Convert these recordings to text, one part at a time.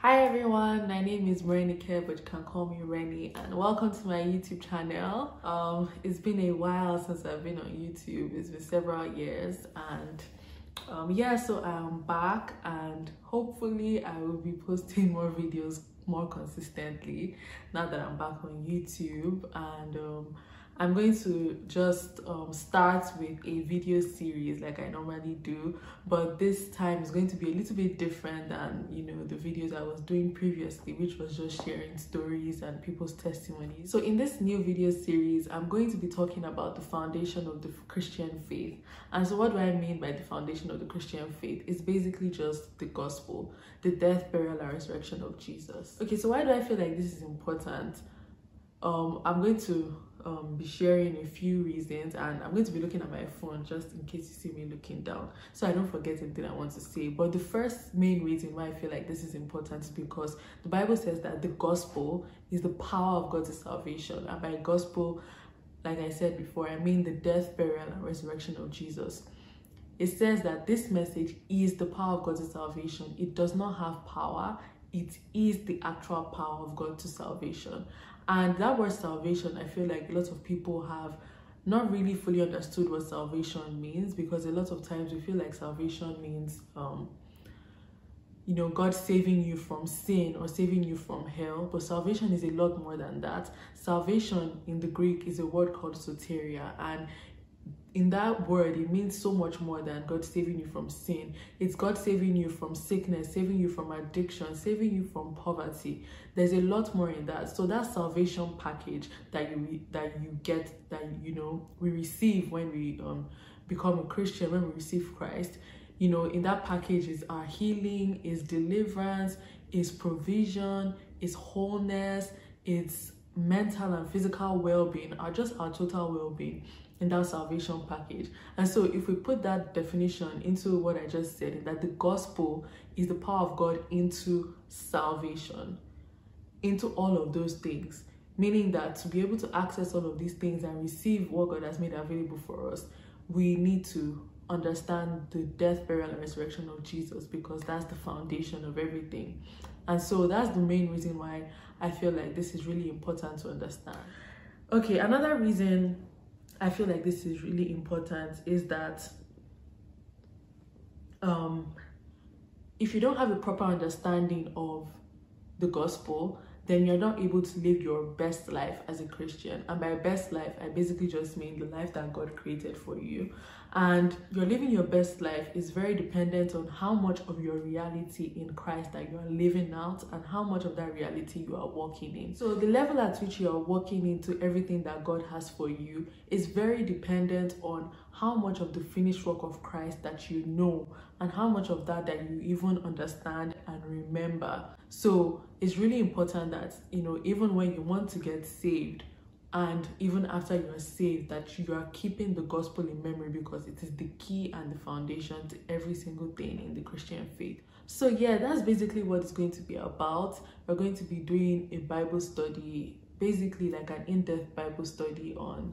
Hi everyone, my name is Morenike, but you can call me Rennie, and welcome to my YouTube channel. Um, it's been a while since I've been on YouTube. It's been several years, and um, yeah, so I'm back, and hopefully I will be posting more videos more consistently now that I'm back on YouTube. And um, I'm going to just um, start with a video series like I normally do, but this time is going to be a little bit different than you know the videos I was doing previously, which was just sharing stories and people's testimonies. So in this new video series, I'm going to be talking about the foundation of the Christian faith. And so what do I mean by the foundation of the Christian faith? It's basically just the gospel, the death, burial, and resurrection of Jesus. Okay, so why do I feel like this is important? Um, I'm going to um, be sharing a few reasons and I'm going to be looking at my phone just in case you see me looking down so I don't forget anything I want to say. But the first main reason why I feel like this is important is because the Bible says that the gospel is the power of God's salvation. And by gospel, like I said before, I mean the death, burial, and resurrection of Jesus. It says that this message is the power of God's salvation. It does not have power, it is the actual power of God to salvation. And that word salvation, I feel like a lot of people have not really fully understood what salvation means because a lot of times we feel like salvation means um you know god saving you from sin or saving you from hell but salvation is a lot more than that salvation in the greek is a word called soteria and in that word, it means so much more than God saving you from sin. It's God saving you from sickness, saving you from addiction, saving you from poverty. There's a lot more in that. So that salvation package that you that you get that you know we receive when we um become a Christian, when we receive Christ, you know, in that package is our healing, is deliverance, is provision, is wholeness, it's mental and physical well-being, are just our total well-being in that salvation package. And so if we put that definition into what I just said, that the gospel is the power of God into salvation, into all of those things, meaning that to be able to access all of these things and receive what God has made available for us, we need to understand the death, burial, and resurrection of Jesus because that's the foundation of everything. And so that's the main reason why I feel like this is really important to understand. Okay, another reason I feel like this is really important is that um, if you don't have a proper understanding of the gospel, then you're not able to live your best life as a Christian. And by best life, I basically just mean the life that God created for you. And you're living your best life is very dependent on how much of your reality in Christ that you are living out and how much of that reality you are walking in. So the level at which you are walking into everything that God has for you is very dependent on how much of the finished work of Christ that you know and how much of that that you even understand and remember. So it's really important that, you know, even when you want to get saved, and even after you are saved that you are keeping the gospel in memory because it is the key and the foundation to every single thing in the christian faith. So yeah that's basically what it's going to be about. We're going to be doing a bible study basically like an in-depth bible study on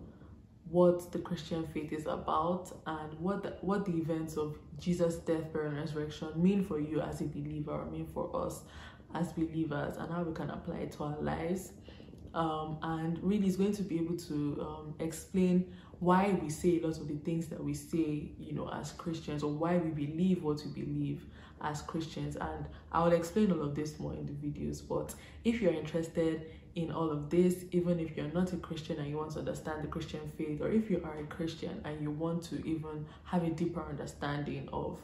what the christian faith is about and what the, what the events of jesus death burial and resurrection mean for you as a believer or mean for us as believers and how we can apply it to our lives um, and really is going to be able to um, explain why we say a lot of the things that we say, you know, as Christians, or why we believe what we believe as Christians. And I will explain all of this more in the videos. But if you're interested in all of this, even if you're not a Christian and you want to understand the Christian faith, or if you are a Christian and you want to even have a deeper understanding of,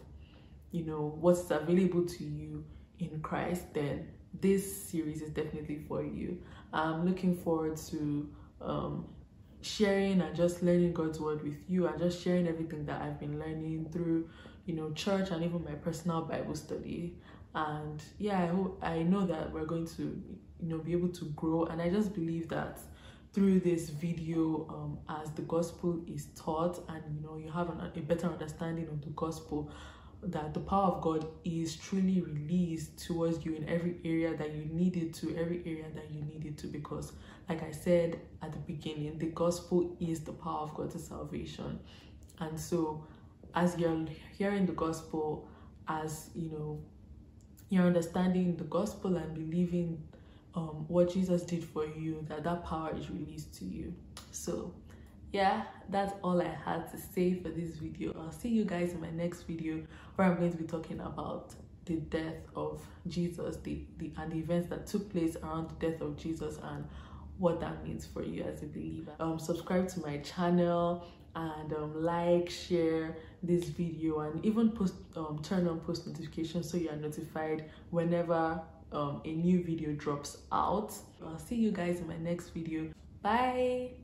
you know, what's available to you in Christ, then this series is definitely for you. I'm looking forward to um, sharing and just learning God's word with you and just sharing everything that I've been learning through, you know, church and even my personal Bible study. And yeah, I hope I know that we're going to, you know, be able to grow. And I just believe that through this video, um, as the gospel is taught and you know you have an, a better understanding of the gospel, that the power of God is truly released towards you in every area that you need it to, every area that you need it to. Because, like I said at the beginning, the gospel is the power of God to salvation. And so, as you're hearing the gospel, as you know, you're understanding the gospel and believing um, what Jesus did for you, that that power is released to you. So yeah, that's all I had to say for this video. I'll see you guys in my next video where I'm going to be talking about the death of Jesus the, the and the events that took place around the death of Jesus and what that means for you as a believer. Um, subscribe to my channel and um, like, share this video and even post um, turn on post notifications so you are notified whenever um, a new video drops out. I'll see you guys in my next video. Bye!